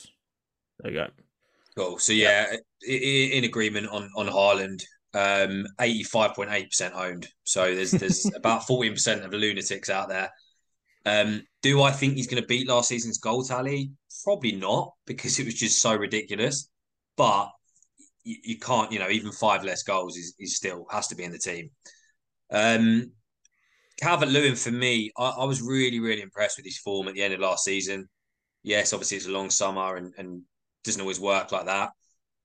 There you go.
Cool. So yeah, yeah. in agreement on on Haaland. Um, eighty five point eight percent owned. So there's there's <laughs> about fourteen percent of the lunatics out there. Um, do I think he's going to beat last season's goal tally? Probably not, because it was just so ridiculous. But you, you can't, you know, even five less goals is, is still has to be in the team. Um, Calvert Lewin for me, I, I, was really, really impressed with his form at the end of last season. Yes, obviously it's a long summer and, and doesn't always work like that.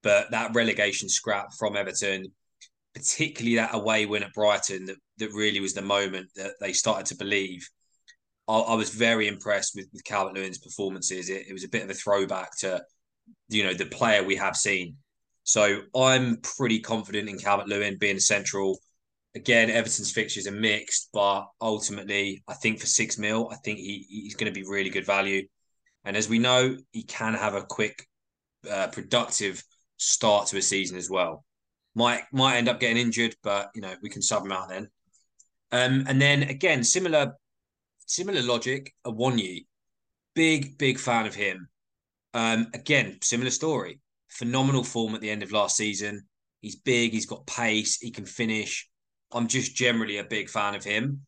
But that relegation scrap from Everton, particularly that away win at Brighton, that, that really was the moment that they started to believe. I, I was very impressed with, with Calvert Lewin's performances. It, it was a bit of a throwback to, you know, the player we have seen. So I'm pretty confident in Calvert Lewin being central. Again, Everton's fixtures are mixed, but ultimately, I think for six mil, I think he, he's going to be really good value. And as we know, he can have a quick uh, productive start to a season as well. Might might end up getting injured, but you know we can sub him out then. Um, and then again, similar similar logic. A Awoniyi, big big fan of him. Um, again, similar story. Phenomenal form at the end of last season. He's big. He's got pace. He can finish. I'm just generally a big fan of him.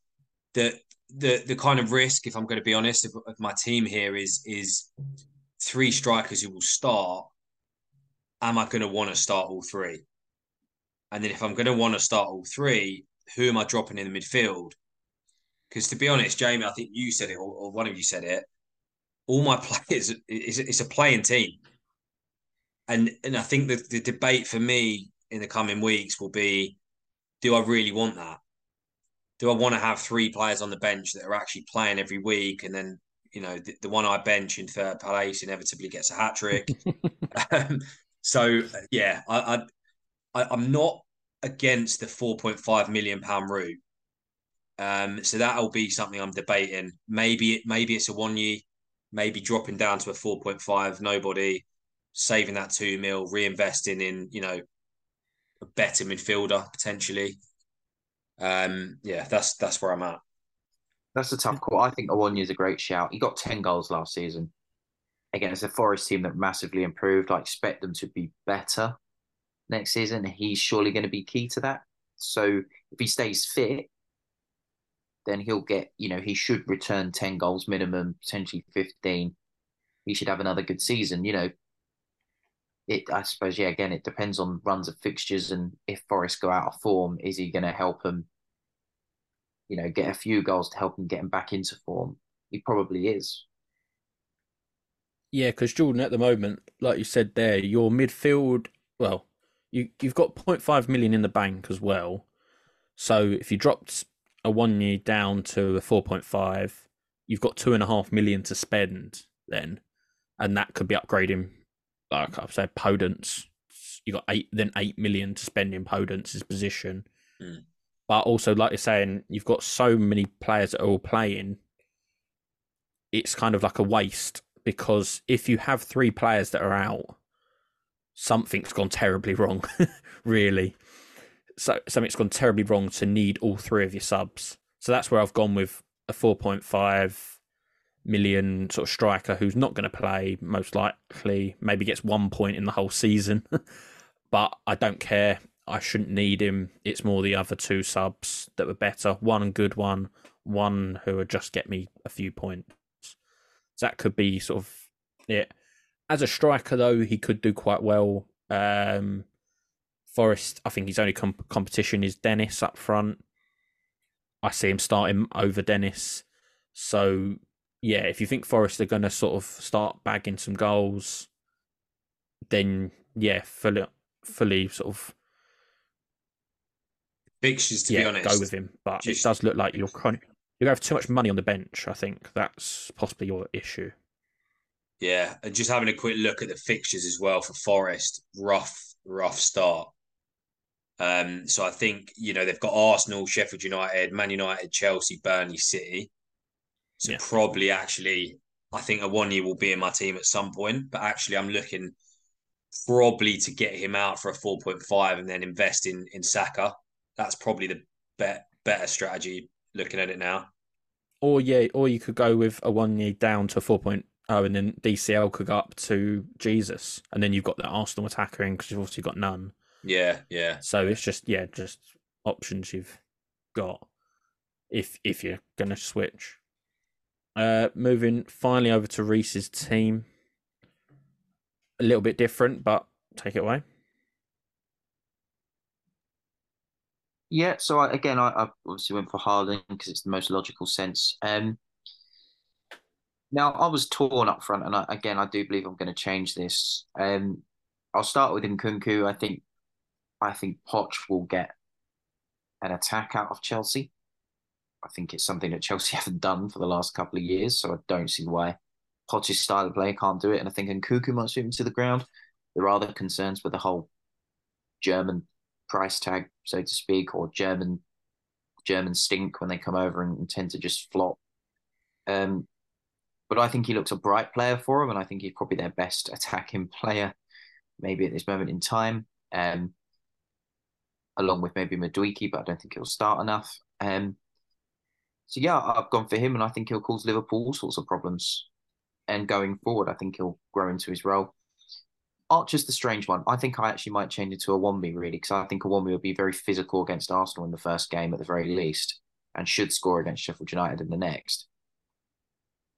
The the the kind of risk, if I'm going to be honest, of, of my team here is is three strikers who will start, am I going to want to start all three? And then if I'm going to want to start all three, who am I dropping in the midfield? Because to be honest, Jamie, I think you said it, or, or one of you said it. All my <laughs> players, it's, it's a playing team, and and I think the, the debate for me in the coming weeks will be: Do I really want that? Do I want to have three players on the bench that are actually playing every week, and then you know, the, the one I bench in third place inevitably gets a hat trick. <laughs> <laughs> um, so yeah, I, I I'm not against the 4.5 million pound route. Um, so that'll be something I'm debating. Maybe it maybe it's Awoniyi, maybe dropping down to a 4.5, nobody, saving that two mil, reinvesting in, you know, a better midfielder potentially. Um, yeah, that's that's where I'm at.
That's a tough call. I think Awoniyi is a great shout. He got 10 goals last season. Again, it's a Forest team that massively improved. I expect them to be better next season. He's surely going to be key to that. So if he stays fit, then he'll get, you know, he should return 10 goals minimum, potentially 15. He should have another good season. You know, it, I suppose, yeah, again, it depends on runs of fixtures and if Forest go out of form, is he going to help them you know, get a few goals to help him get him back into form. He probably is.
Yeah, because Jordan, at the moment, like you said there, your midfield, well, you you've got 0.5 million in the bank as well. So if you dropped Awoniyi down to a 4.5, you've got two and a half million to spend then, and that could be upgrading. Like I've said, Podence. You got eight, then eight million to spend in Podence's position. Mm. But also, like you're saying, you've got so many players that are all playing. It's kind of like a waste because if you have three players that are out, something's gone terribly wrong, <laughs> really. So something's gone terribly wrong to need all three of your subs. So that's where I've gone with a 4.5 million sort of striker who's not going to play, most likely, maybe gets one point in the whole season. <laughs> but I don't care. I shouldn't need him. It's more the other two subs that were better. One good one, one who would just get me a few points. So that could be sort of it. As a striker, though, he could do quite well. Um, Forest, I think his only comp- competition is Dennis up front. I see him starting over Dennis. So yeah, if you think Forest are going to sort of start bagging some goals, then yeah, fully, fully sort of
fixtures. To
yeah,
be honest,
go with him. But
Just-
it does look like you're you're going to have too much money on the bench. I think that's possibly your issue.
Yeah, and just having a quick look at the fixtures as well for Forest, rough, rough start. Um, so I think you know they've got Arsenal, Sheffield United, Man United, Chelsea, Burnley, City. So
Yeah.
probably actually, I think Awoniyi will be in my team at some point. But actually, I'm looking probably to get him out for a four point five and then invest in in Saka. That's probably the bet, better strategy. Looking at it now.
Or yeah, or you could go with Awoniyi down to four point oh, and then DCL could go up to Jesus, and then you've got the Arsenal attacker in because you've obviously got none.
Yeah, yeah.
So it's just yeah, just options you've got if if you're gonna switch. Uh, moving finally over to Reese's team. A little bit different, but take it away.
Yeah, so I, again, I, I obviously went for Haaland because it's the most logical sense. Um, now I was torn up front, and I, again, I do believe I'm going to change this. Um, I'll start with Nkunku. I think, I think Poch will get an attack out of Chelsea. I think it's something that Chelsea <laughs> haven't done for the last couple of years, so I don't see why Poch's style of play can't do it. And I think Nkunku might sweep him to the ground. There are other concerns with the whole German price tag, so to speak, or German German stink when they come over and, and tend to just flop. Um, but I think he looks a bright player for them, and I think he's probably their best attacking player, maybe at this moment in time. Um, along with maybe Madueke, but I don't think he'll start enough. Um, so yeah, I've gone for him, and I think he'll cause Liverpool all sorts of problems. And going forward, I think he'll grow into his role. Archer's the strange one. I think I actually might change it to Awoniyi really, because I think Awoniyi will be very physical against Arsenal in the first game at the very least, and should score against Sheffield United in the next.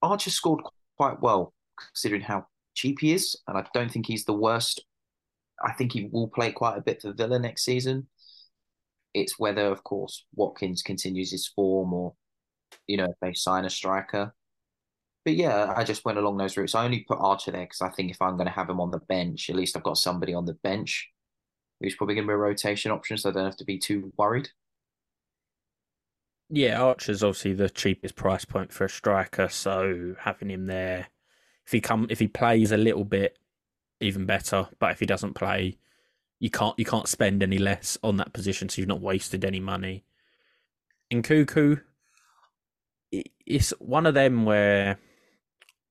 Archer scored quite well considering how cheap he is, and I don't think he's the worst. I think he will play quite a bit for Villa next season. It's whether, of course, Watkins continues his form or, you know, if they sign a striker. But yeah, I just went along those routes. I only put Archer there because I think if I'm going to have him on the bench, at least I've got somebody on the bench who's probably going to be a rotation option, so I don't have to be too worried.
Yeah, Archer's obviously the cheapest price point for a striker, so having him there, if he come if he plays a little bit, even better. But if he doesn't play, you can't you can't spend any less on that position, so you've not wasted any money. Nkunku, it's one of them where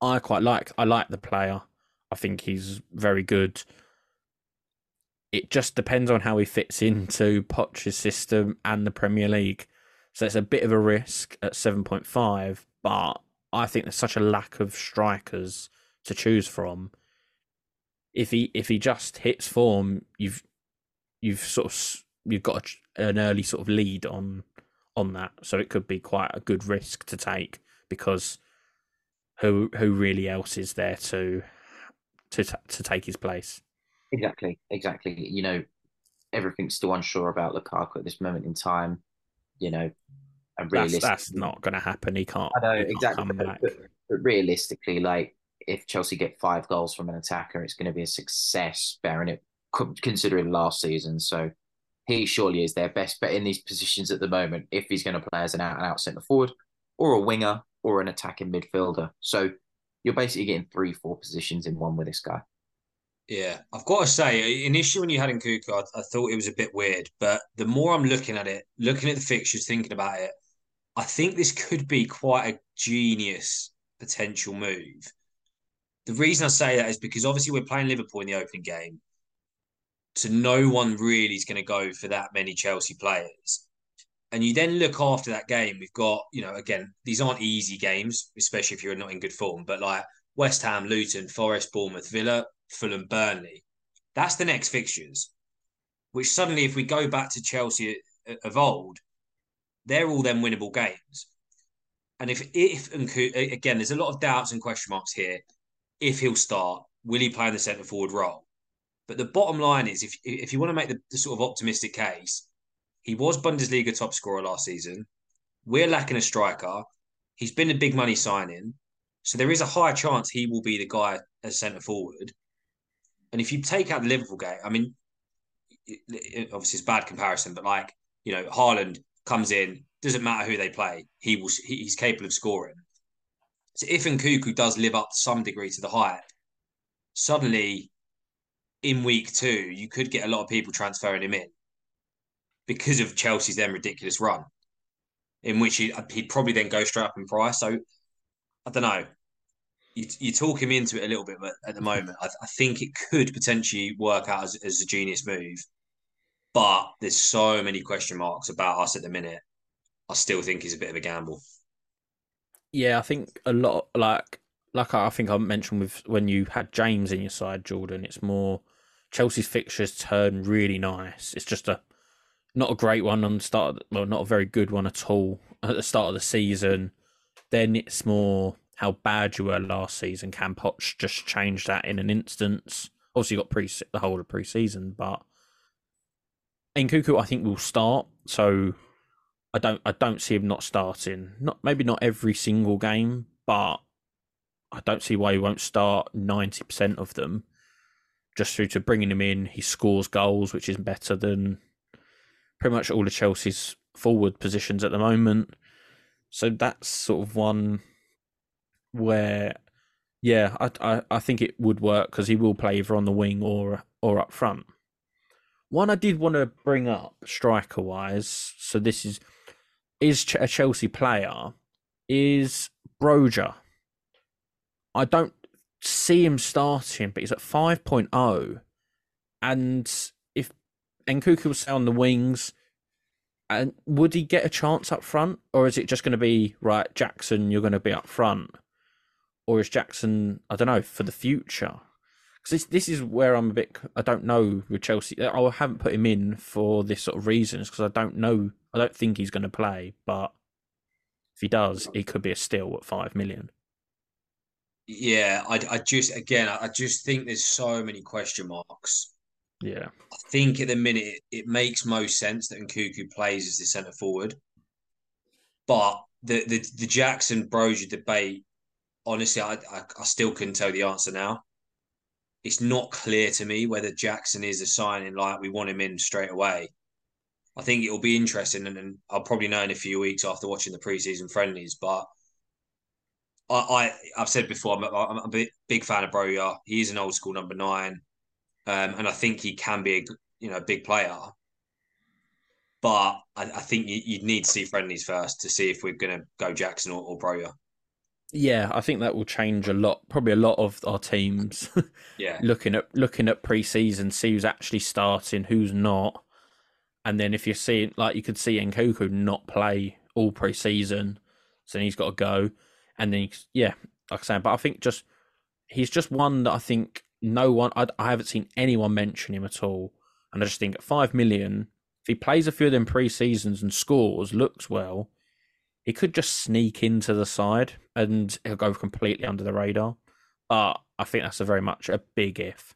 I quite like. I like the player. I think he's very good. It just depends on how he fits into Poch's system and the Premier League. So it's a bit of a risk at 7.5, but I think there's such a lack of strikers to choose from. If he if he just hits form, you've you've sort of you've got an early sort of lead on on that. So it could be quite a good risk to take because who who really else is there to to to take his place?
Exactly, exactly. You know, everything's still unsure about Lukaku at this moment in time. You know, and
That's
realistically,
that's not going to happen. He can't.
I know exactly,
come
but,
back.
but, but realistically, like if Chelsea get five goals from an attacker, it's going to be a success, bearing it considering last season. So he surely is their best bet in these positions at the moment. If he's going to play as an out and out centre forward, or a winger, or an attacking midfielder, so you're basically getting three, four positions in one with this guy.
Yeah, I've got to say, initially when you had Nkunku, I, I thought it was a bit weird, but the more I'm looking at it, looking at the fixtures, thinking about it, I think this could be quite a genius potential move. The reason I say that is because obviously we're playing Liverpool in the opening game, so no one really is going to go for that many Chelsea players. And you then look after that game, we've got, you know, again, these aren't easy games, especially if you're not in good form, but like West Ham, Luton, Forest, Bournemouth, Villa, Fulham, Burnley. That's the next fixtures, which suddenly, if we go back to Chelsea uh, uh, of old, they're all then winnable games. And if, if, again, there's a lot of doubts and question marks here. If he'll start, will he play in the centre forward role? But the bottom line is, if if you want to make the, the sort of optimistic case, he was Bundesliga top scorer last season. We're lacking a striker. He's been a big money signing. So there is a high chance he will be the guy as centre forward. And if you take out the Liverpool game, I mean, it, it, obviously it's bad comparison, but like, you know, Haaland comes in, doesn't matter who they play, he will he, he's capable of scoring. So if Nkunku does live up to some degree to the hype, suddenly in week two, you could get a lot of people transferring him in because of Chelsea's then ridiculous run, in which he, would probably then go straight up in price. So I don't know. You, you talk him into it a little bit, but at the moment, I, I think it could potentially work out as, as a genius move. But there's so many question marks about us at the minute. I still think he's a bit of a gamble.
Yeah, I think a lot like like I think I mentioned with when you had James in your side, Jordan. It's more Chelsea's fixtures turn really nice. It's just a not a great one on the start. Of, well, not a very good one at all at the start of the season. Then it's more how bad you were last season. Can Poch just change that in an instance? Obviously, you got pre the whole of pre-season, but Nkunku I think will start. So I don't I don't see him not starting. Not maybe not every single game, but I don't see why he won't start ninety percent of them. Just through to bringing him in, he scores goals, which is better than pretty much all of Chelsea's forward positions at the moment. So that's sort of one where, yeah, I I, I think it would work because he will play either on the wing or or up front. One I did want to bring up striker wise, so this is is a Chelsea player, is Broja. I don't see him starting, but he's at 5.0. And if Nkunku was on the wings, and would he get a chance up front, or is it just going to be right, Jackson? You're going to be up front, or is Jackson? I don't know for the future. Because this this is where I'm a bit. I don't know with Chelsea. Uh, I haven't put him in for this sort of reasons because I don't know. I don't think he's going to play, but if he does, he could be a steal at five million.
Yeah, I, I just again, I just think there's so many question marks
yeah.
I think at the minute it, makes most sense that Nkunku plays as the centre forward. But the, the, the Jackson Broja debate, honestly, I, I, I still couldn't tell the answer now. It's not clear to me whether Jackson is a signing like we want him in straight away. I think it will be interesting, and, and I'll probably know in a few weeks after watching the preseason friendlies. But I, I have said before, I'm a, I'm a big, fan of Broja. He is an old school number nine um, and I think he can be a you know big player. But I, I think you, would need to see friendlies first to see if we're going to go Jackson or, or Broja.
Yeah, I think that will change a lot. Probably a lot of our teams. <laughs>
yeah,
looking at looking at pre-season, see who's actually starting, who's not, and then if you're seeing like you could see Nkunku not play all preseason, so he's got to go, and then yeah, like I said, but I think just he's just one that I think no one, I, I haven't seen anyone mention him at all. And I just think at five million, if he plays a few of them pre seasons and scores, looks well, he could just sneak into the side and he'll go completely under the radar. But I think that's a very much a big if.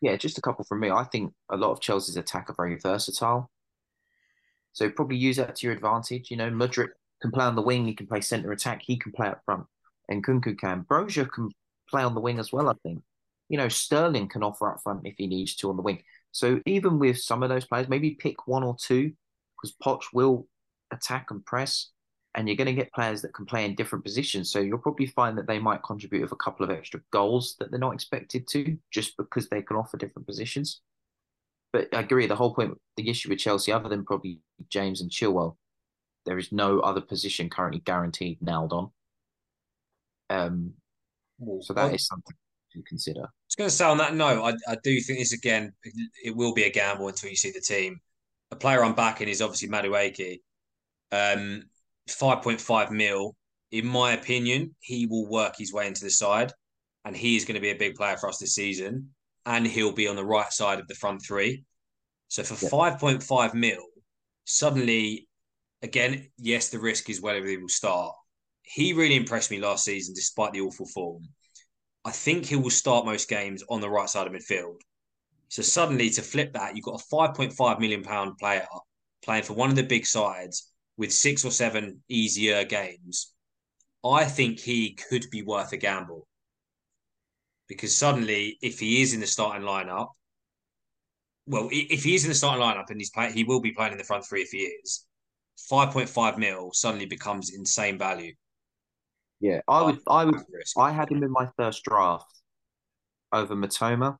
Yeah, just a couple from me. I think a lot of Chelsea's attack are very versatile. So probably use that to your advantage. You know, Mudryk can play on the wing, he can play centre attack, he can play up front. And Nkunku can. Broja can play on the wing as well, I think you know, Sterling can offer up front if he needs to on the wing. So even with some of those players, maybe pick one or two because Poch will attack and press, and you're going to get players that can play in different positions. So you'll probably find that they might contribute with a couple of extra goals that they're not expected to, just because they can offer different positions. But I agree, the whole point, the issue with Chelsea, other than probably James and Chilwell, there is no other position currently guaranteed nailed on. Um, so that is something to consider. I
was going to say on that note, I, I do think this again, it will be a gamble until you see the team. A player I'm backing is obviously Madueke. Um, 5.5 mil, in my opinion, he will work his way into the side and he is going to be a big player for us this season. And he'll be on the right side of the front three. So for yeah. 5.5 mil, suddenly, again, yes, the risk is whether he will start. He really impressed me last season despite the awful form. I think he will start most games on the right side of midfield. So suddenly to flip that, you've got a 5.5 million pound player playing for one of the big sides with six or seven easier games. I think he could be worth a gamble because suddenly, if he is in the starting lineup, well, if he is in the starting lineup and he's he will be playing in the front three if he is. Five point five mil suddenly becomes insane value.
Yeah, I would, I would, I had him in my first draft over Mitoma,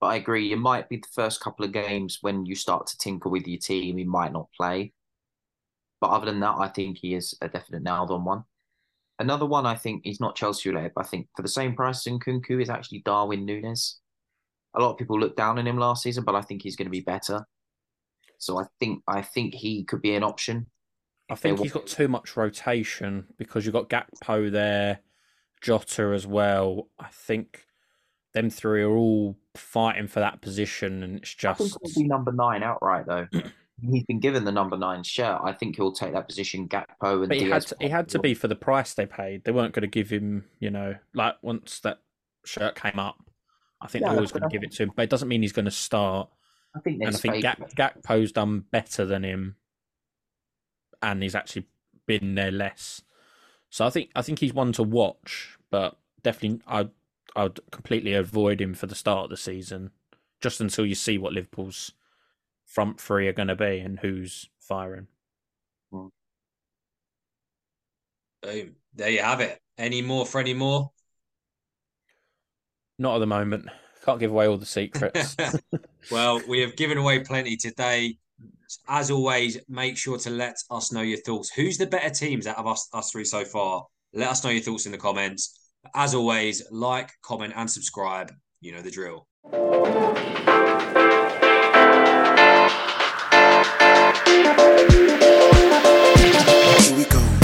but I agree. It might be the first couple of games when you start to tinker with your team, he might not play. But other than that, I think he is a definite nailed on one. Another one I think he's not Chelsea related, but I think for the same price as Nkunku is actually Darwin Nunez. A lot of people looked down on him last season, but I think he's going to be better. So I think I think he could be an option.
I think he's got too much rotation because you've got Gakpo there, Jota as well. I think them three are all fighting for that position, and it's just I
think he'll be number nine outright though. <clears throat> he's been given the number nine shirt. I think he'll take that position. Gakpo and
but he had to, he had to be for the price they paid. They weren't going to give him, you know, like once that shirt came up. I think they're always going to give it to him, but it doesn't mean he's going to start.
I think
and I think Gak, Gakpo's done better than him, and he's actually been there less. So I think I think he's one to watch, but definitely I I'd completely avoid him for the start of the season, just until you see what Liverpool's front three are going to be and who's firing. Hmm.
Boom. There you have it. Any more for any more?
Not at the moment. Can't give away all the secrets. <laughs> <laughs>
well, we have given away plenty today. As always, make sure to let us know your thoughts. Who's the better teams out of us, us three so far? Let us know your thoughts in the comments. As always, like, comment, and subscribe. You know the drill. Here we go.